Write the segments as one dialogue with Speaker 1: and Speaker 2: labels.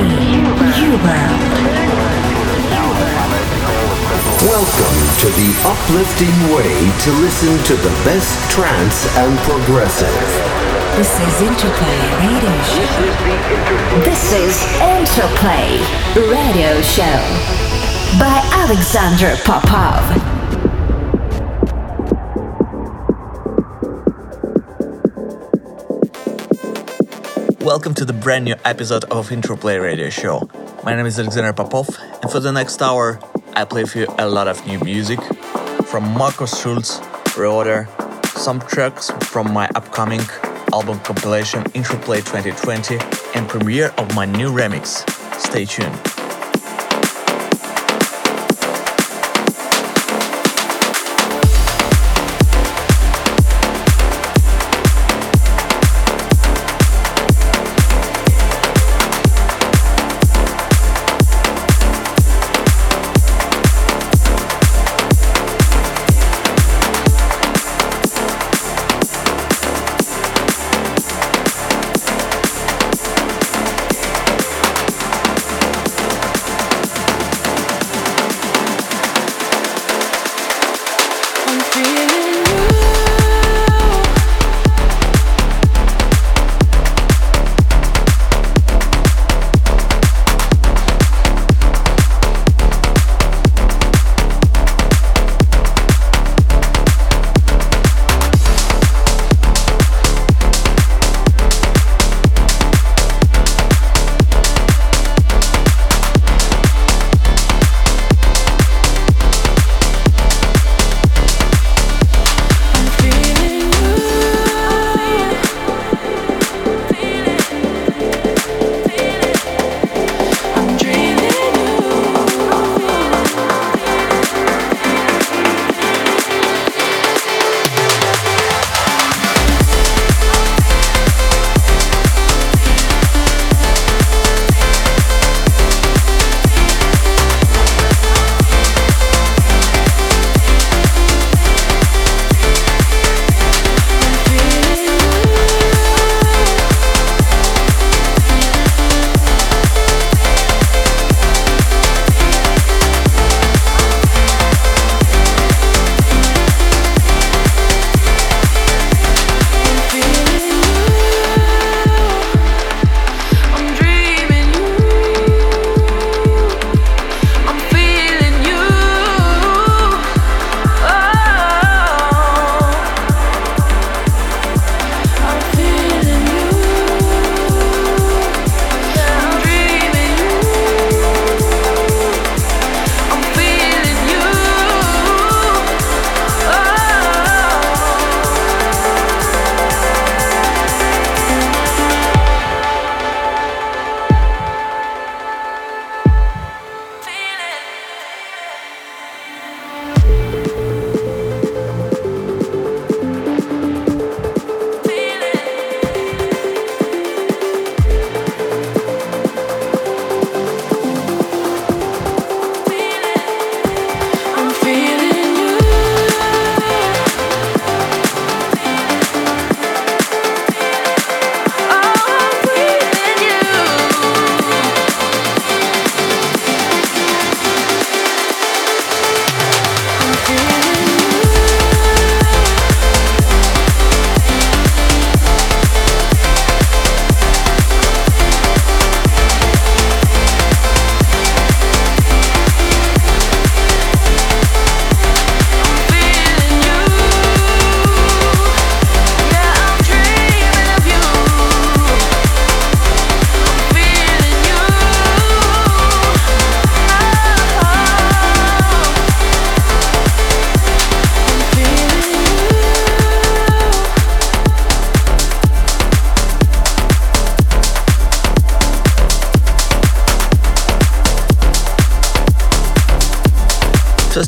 Speaker 1: Huber.
Speaker 2: Welcome to the uplifting way to listen to the best trance and progressive.
Speaker 1: This is Interplay Radio Show. This is Interplay Radio Show by Alexander Popov.
Speaker 3: Welcome to the brand new episode of Interplay Radio Show. My name is Alexander Popov, and for the next hour, I play for you a lot of new music from Markus Schulz, Reorder, some tracks from my upcoming album compilation Interplay 2020, and premiere of my new remix. Stay tuned.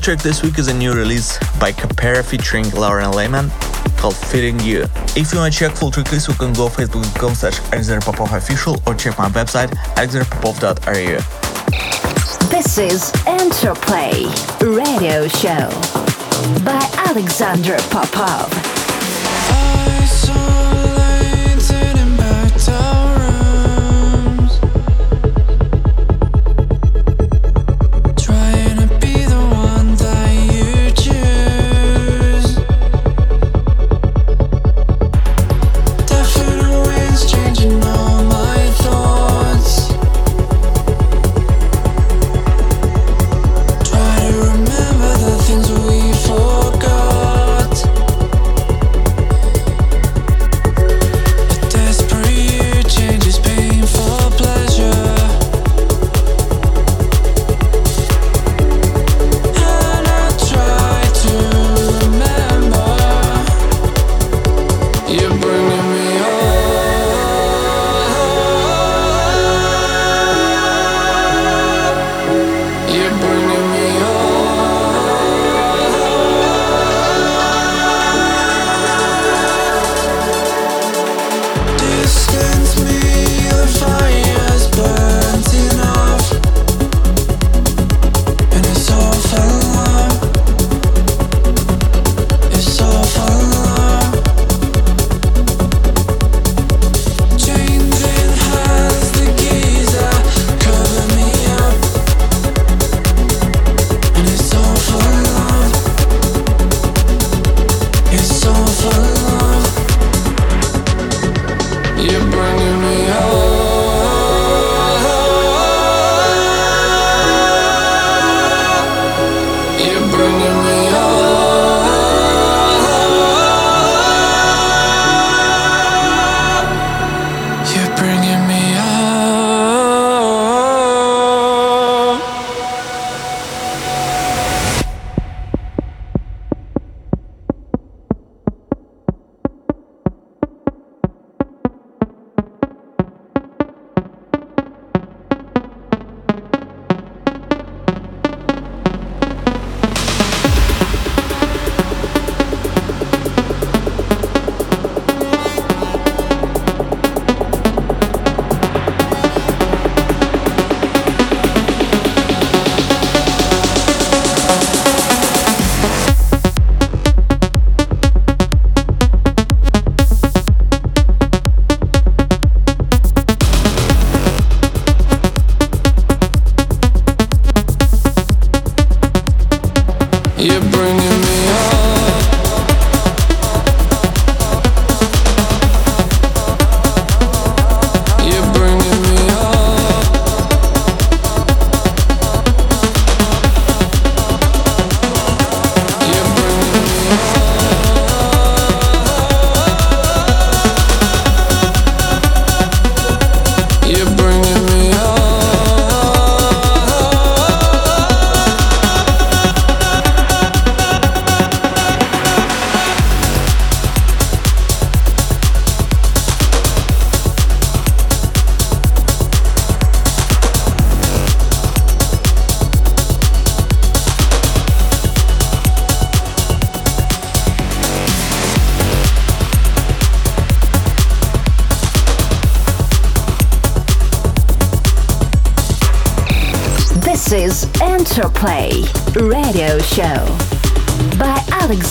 Speaker 3: Track this week is a new release by Capera featuring Lauren Lehman called Feeling You. If you want to check full track list, you can go to facebook.com slash official or check my website alexanderpopov.ru.
Speaker 1: This is Interplay Radio Show by Alexander Popov.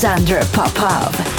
Speaker 1: Alexander Popov.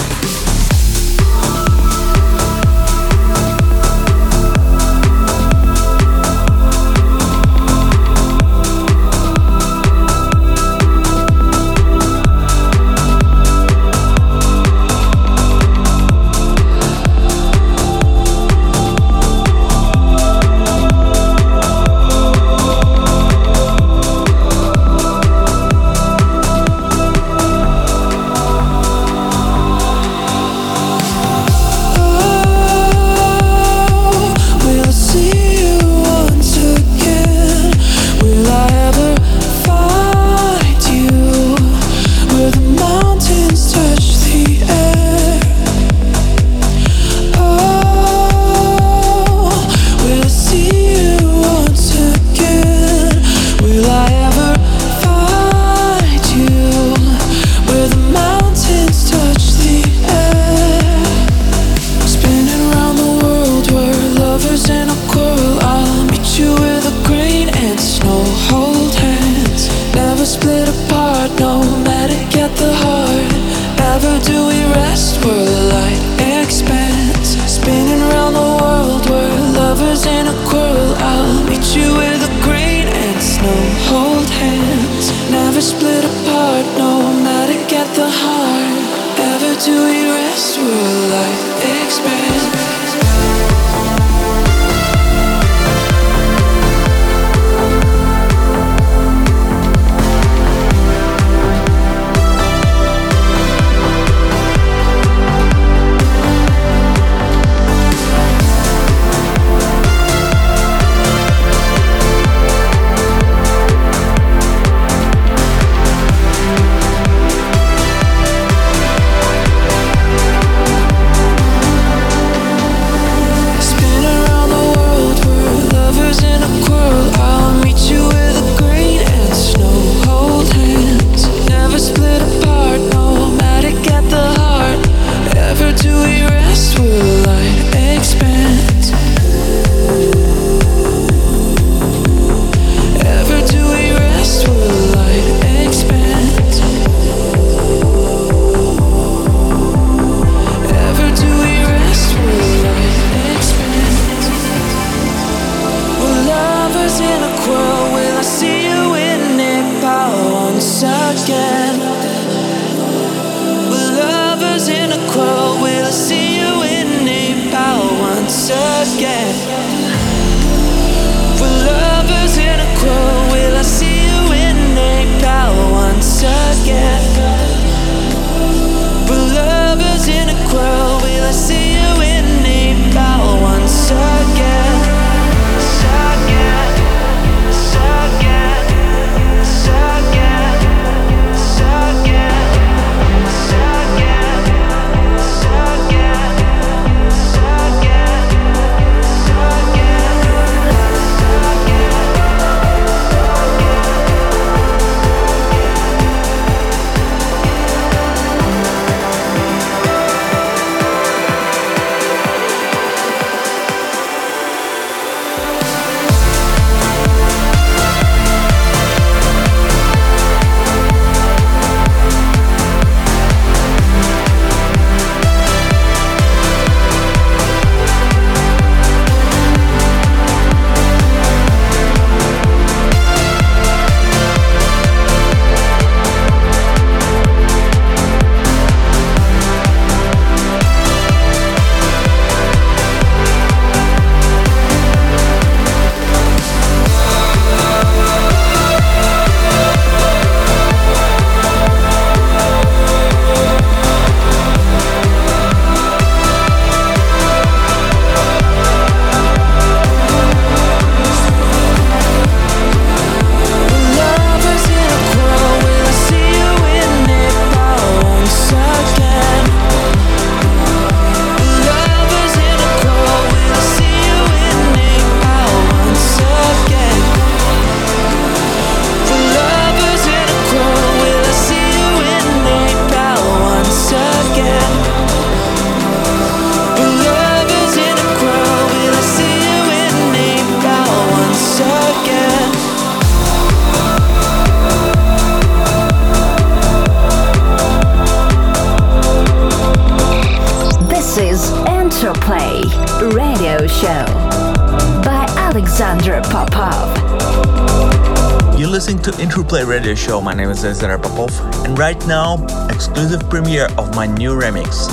Speaker 3: My name is Alexander Popov, and right now, exclusive premiere of my new remix.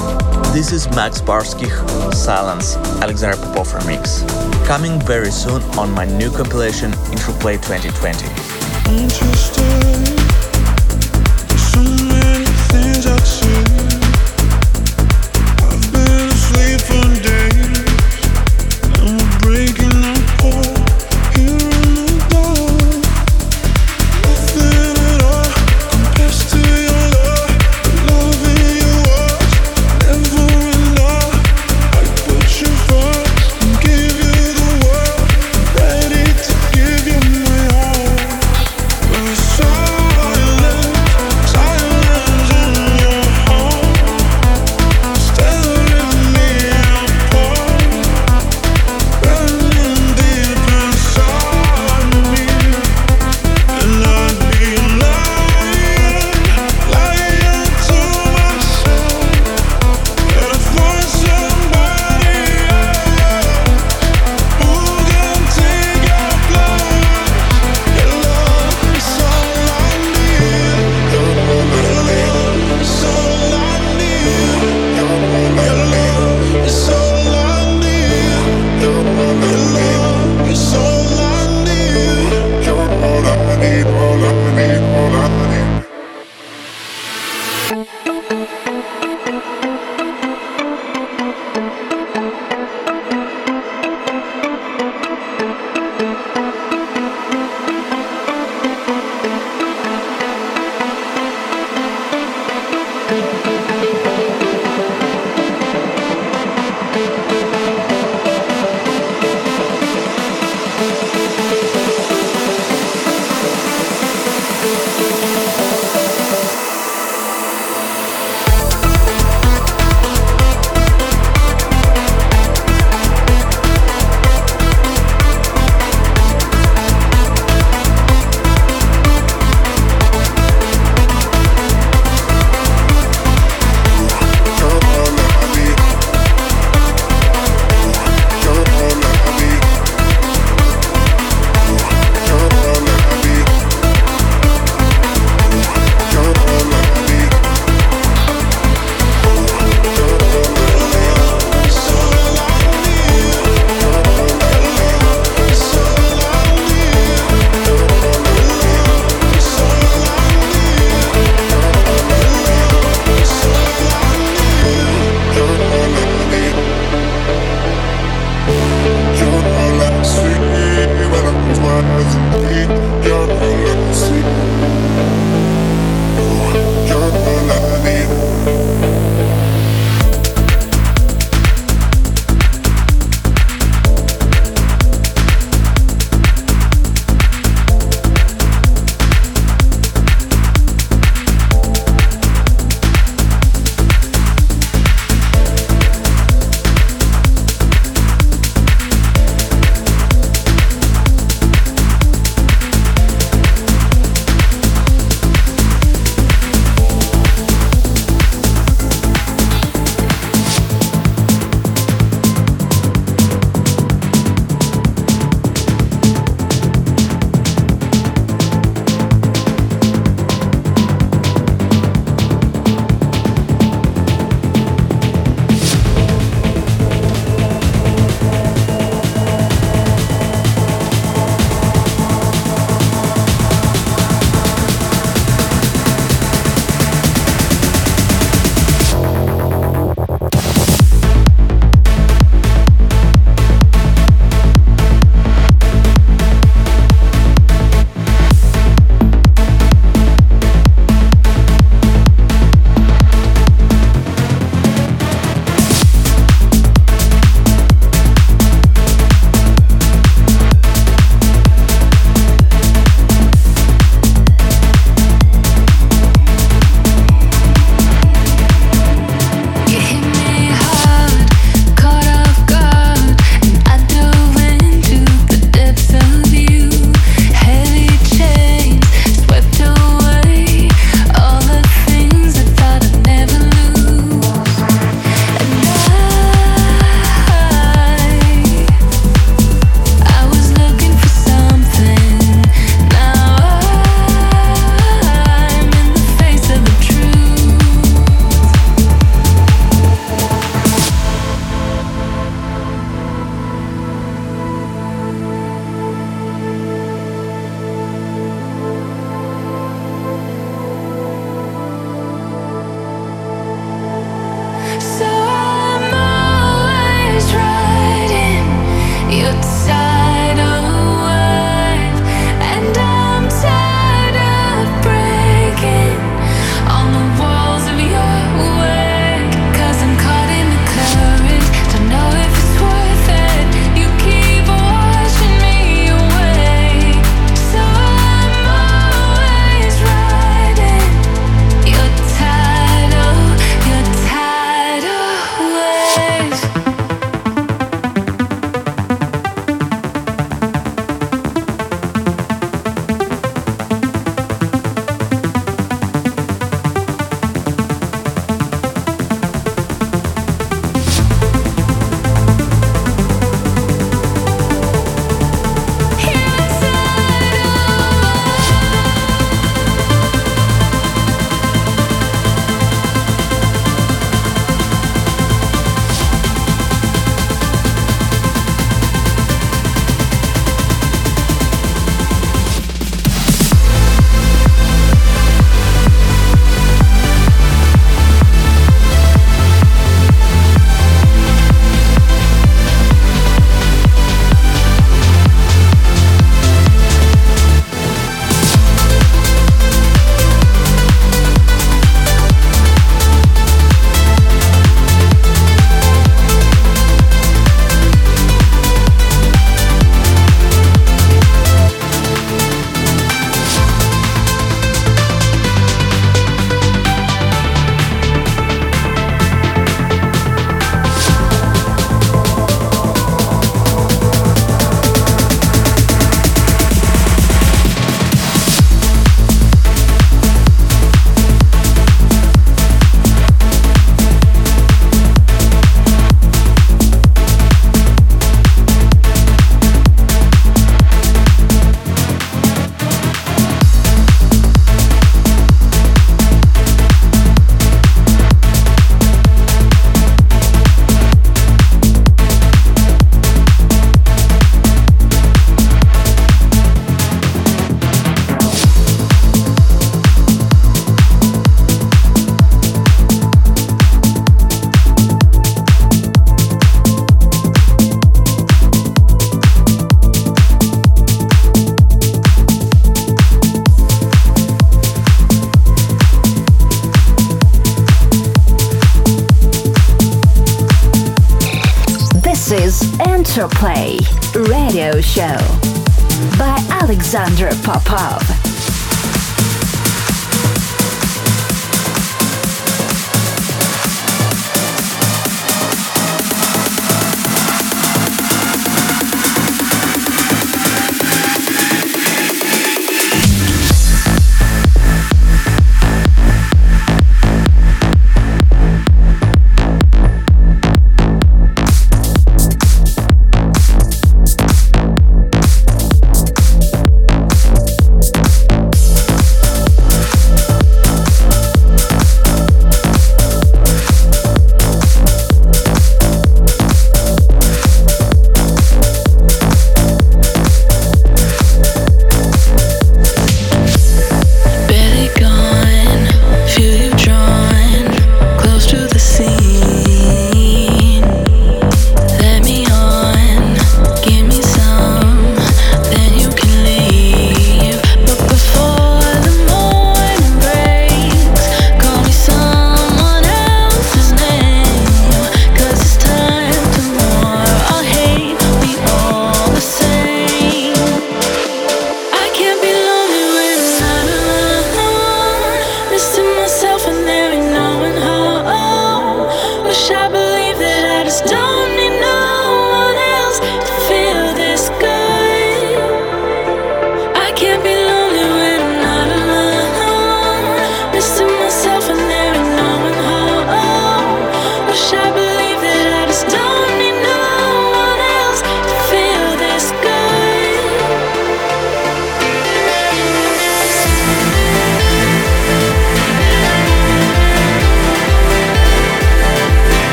Speaker 3: This is Max Barskih Silence Alexander Popov remix, coming very soon on my new compilation Interplay
Speaker 4: 2020.
Speaker 1: Radio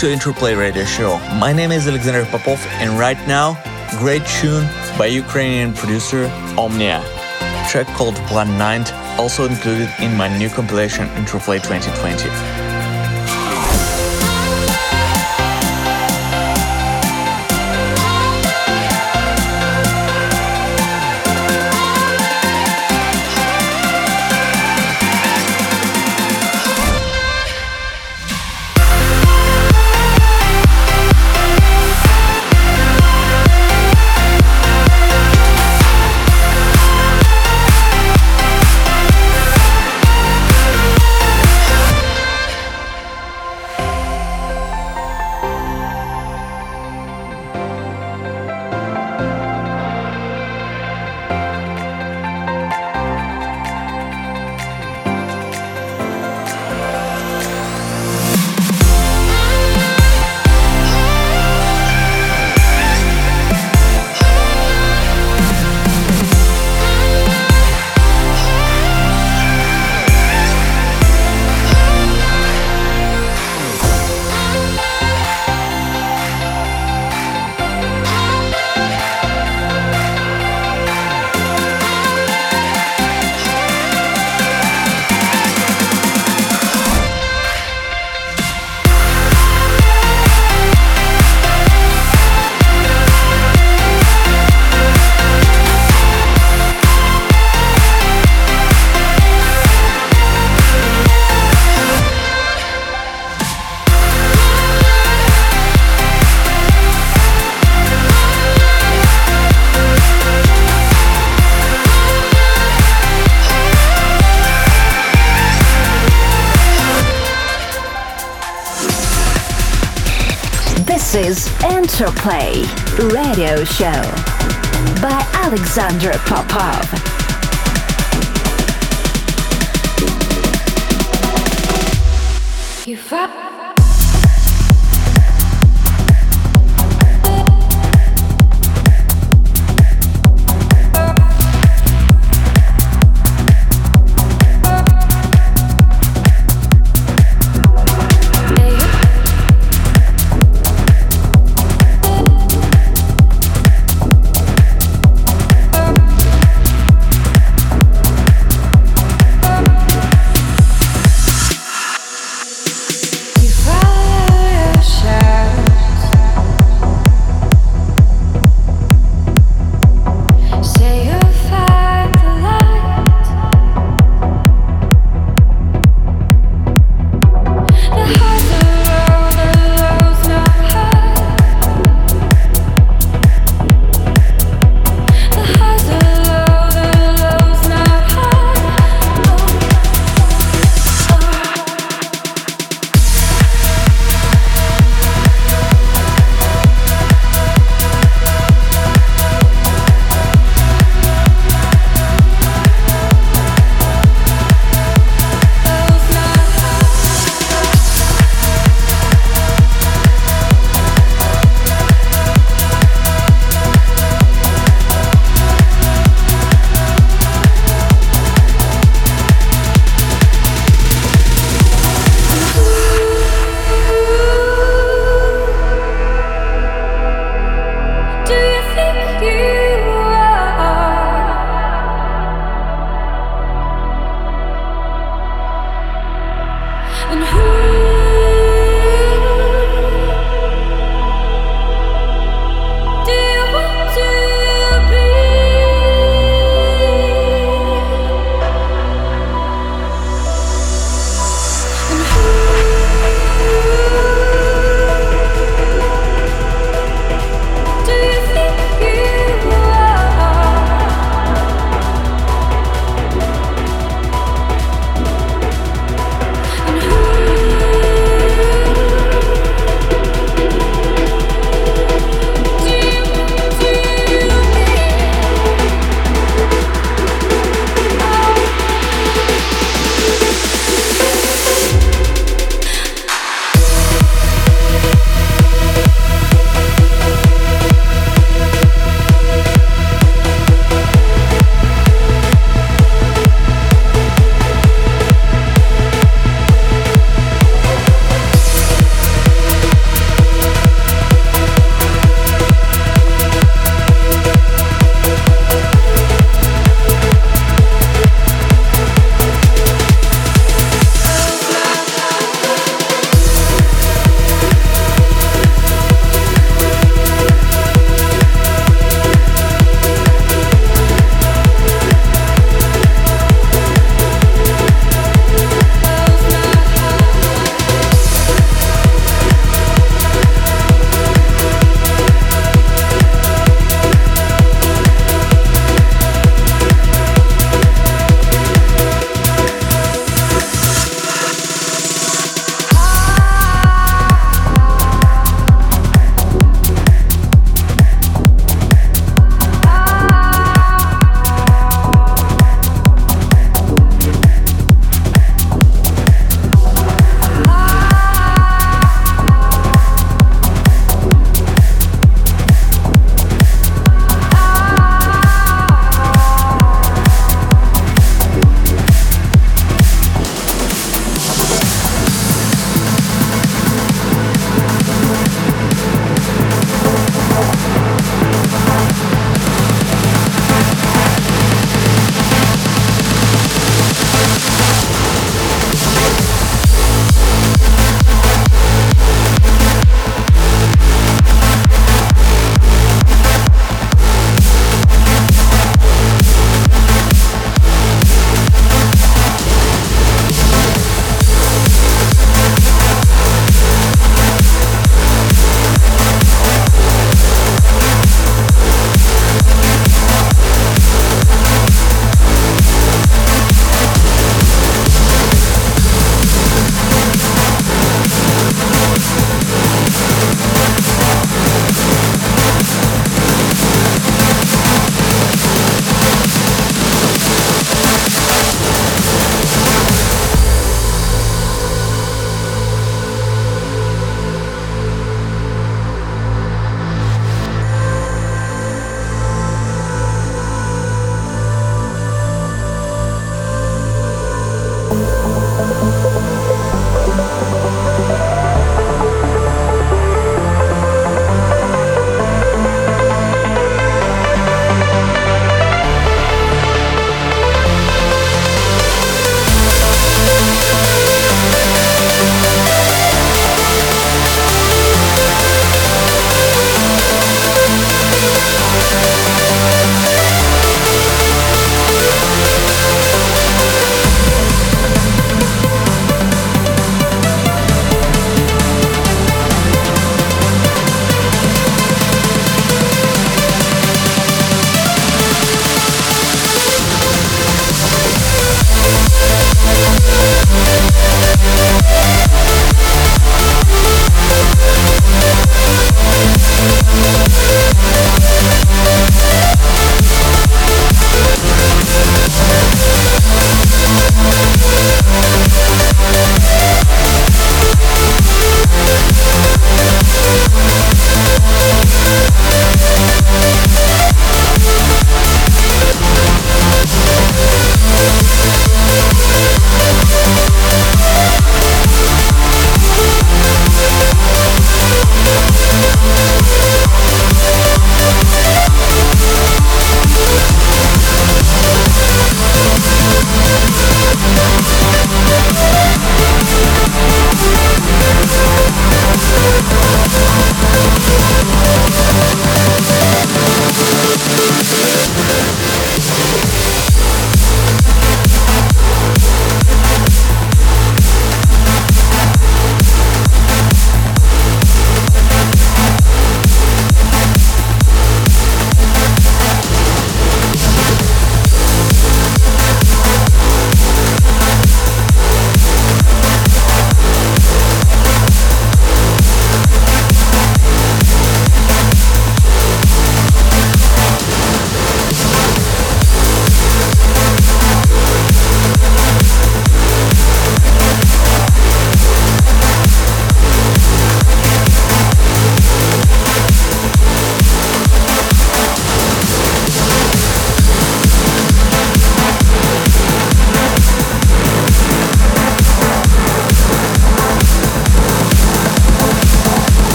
Speaker 3: to Interplay Radio Show. My name is Alexander Popov, and right now, great tune by Ukrainian producer Omnia. Track called One Night, also included in my new compilation Interplay 2020.
Speaker 1: Interplay Radio Show by Alexander Popov. You
Speaker 5: fuck.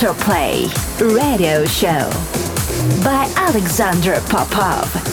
Speaker 1: Interplay Radio Show by Alexander Popov.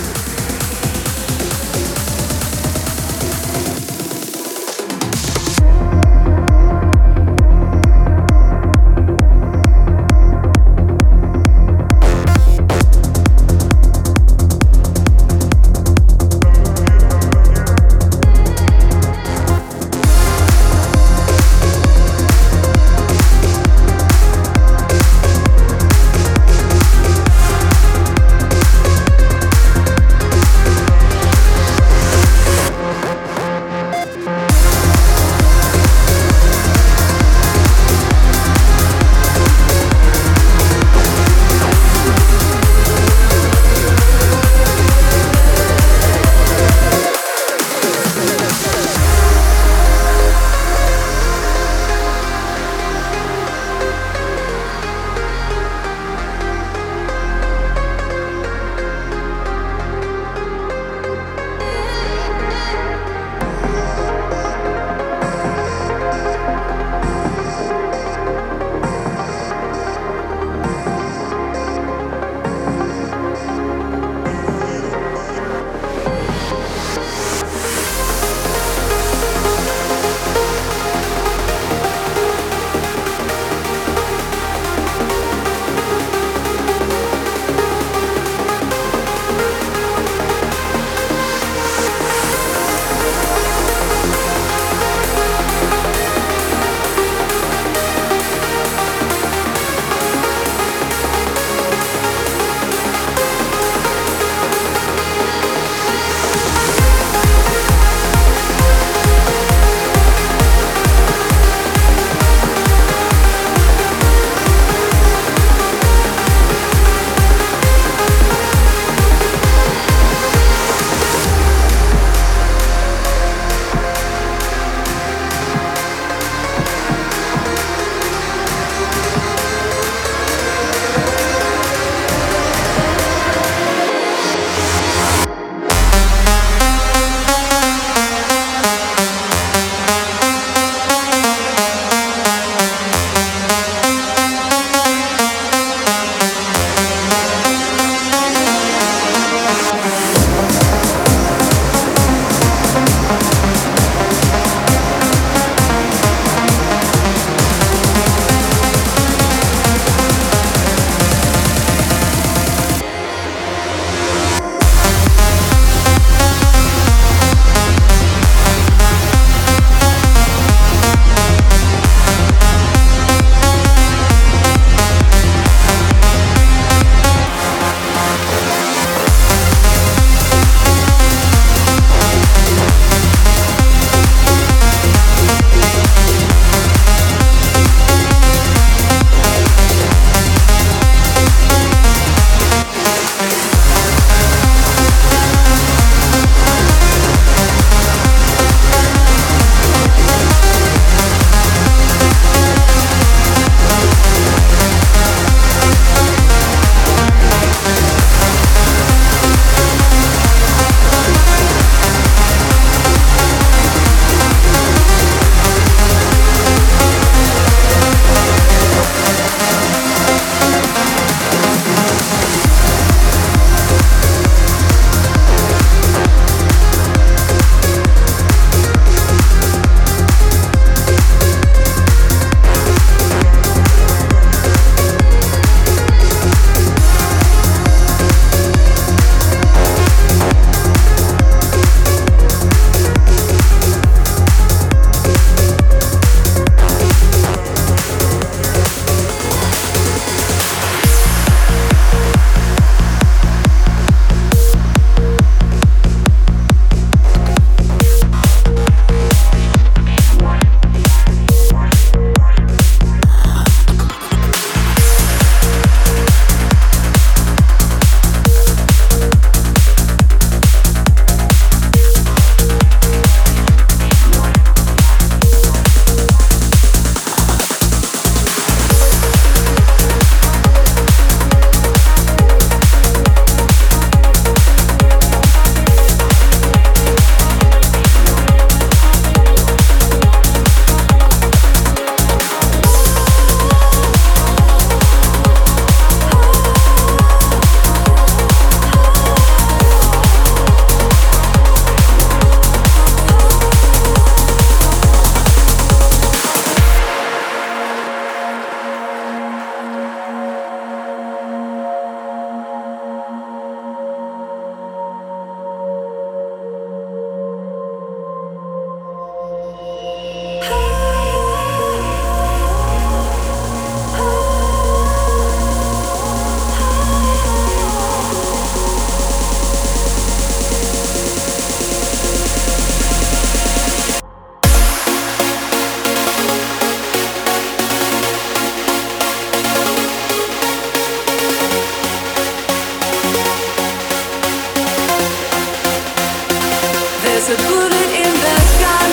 Speaker 6: There's a bullet in the gun.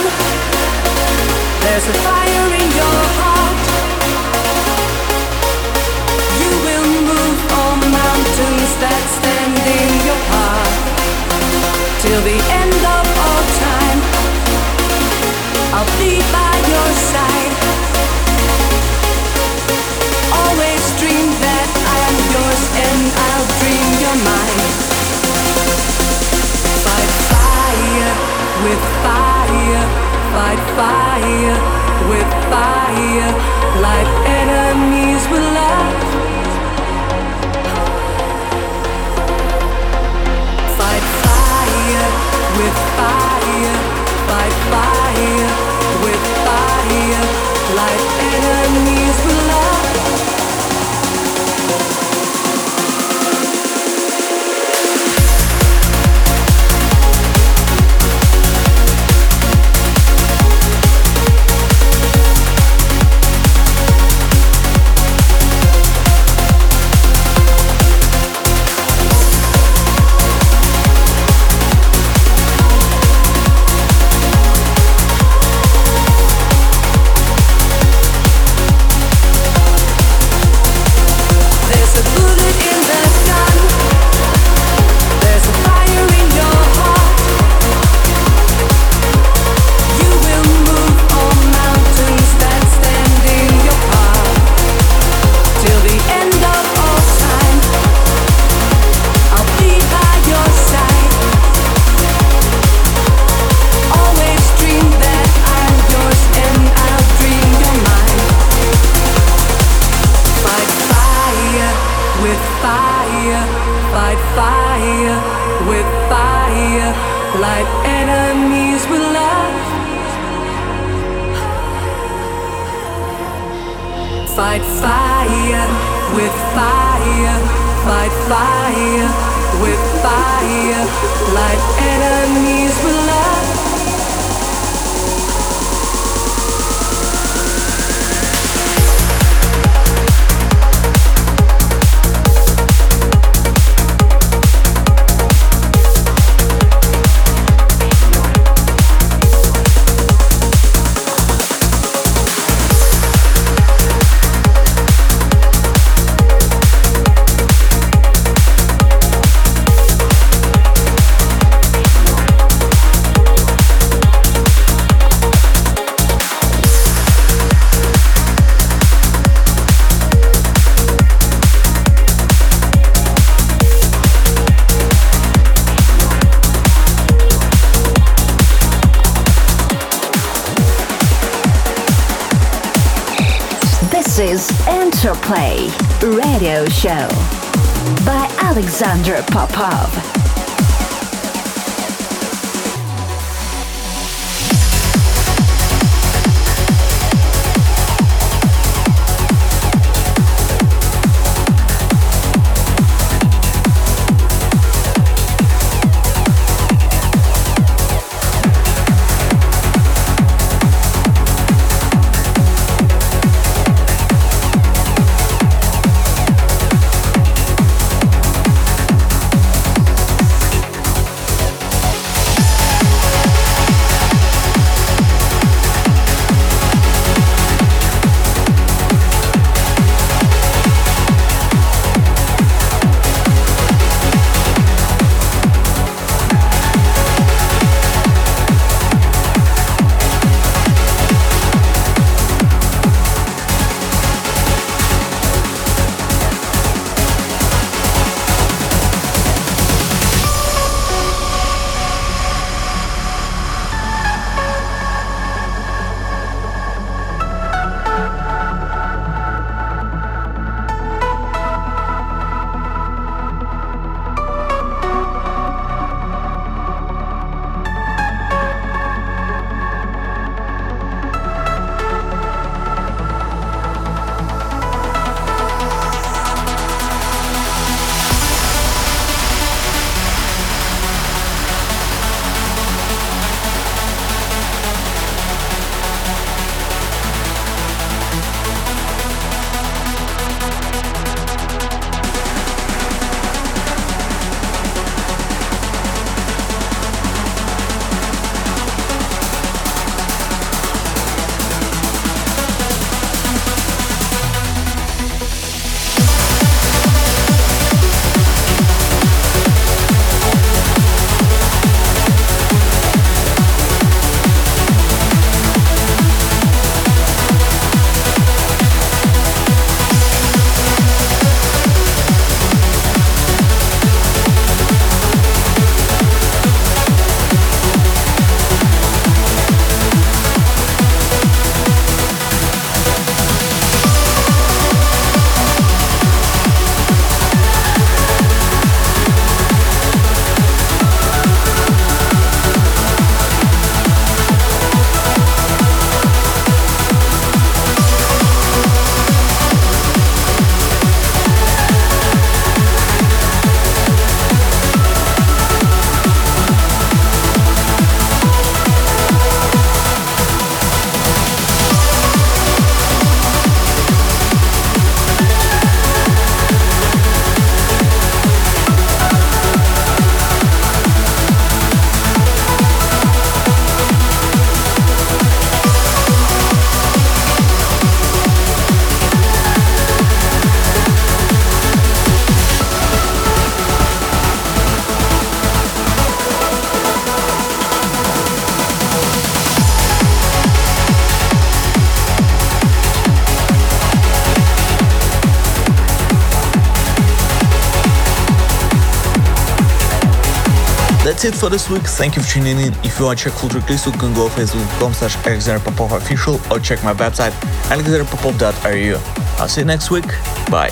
Speaker 6: There's a fire. fire like enemies we love. Fight fire with fire, fight fire with fire, like enemies we love.
Speaker 1: Show by Alexander Popov.
Speaker 3: That's it for this week. Thank you for tuning in. If you want to check full track list, you can go facebook.com slash official or check my website alexanderpopov.ru. I'll see you next week. Bye.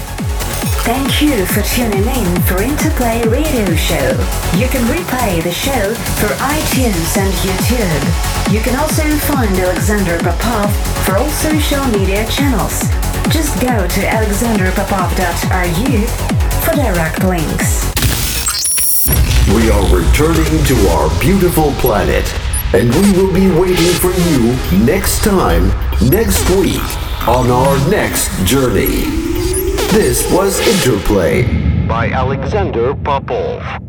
Speaker 1: Thank you for tuning in for Interplay Radio Show. You can replay the show for iTunes and YouTube. You can also find Alexander Popov for all social media channels. Just go to alexanderpopov.ru for direct links.
Speaker 2: We are returning to our beautiful planet, and we will be waiting for you next time, next week, on our next journey. This was Interplay by Alexander Popov.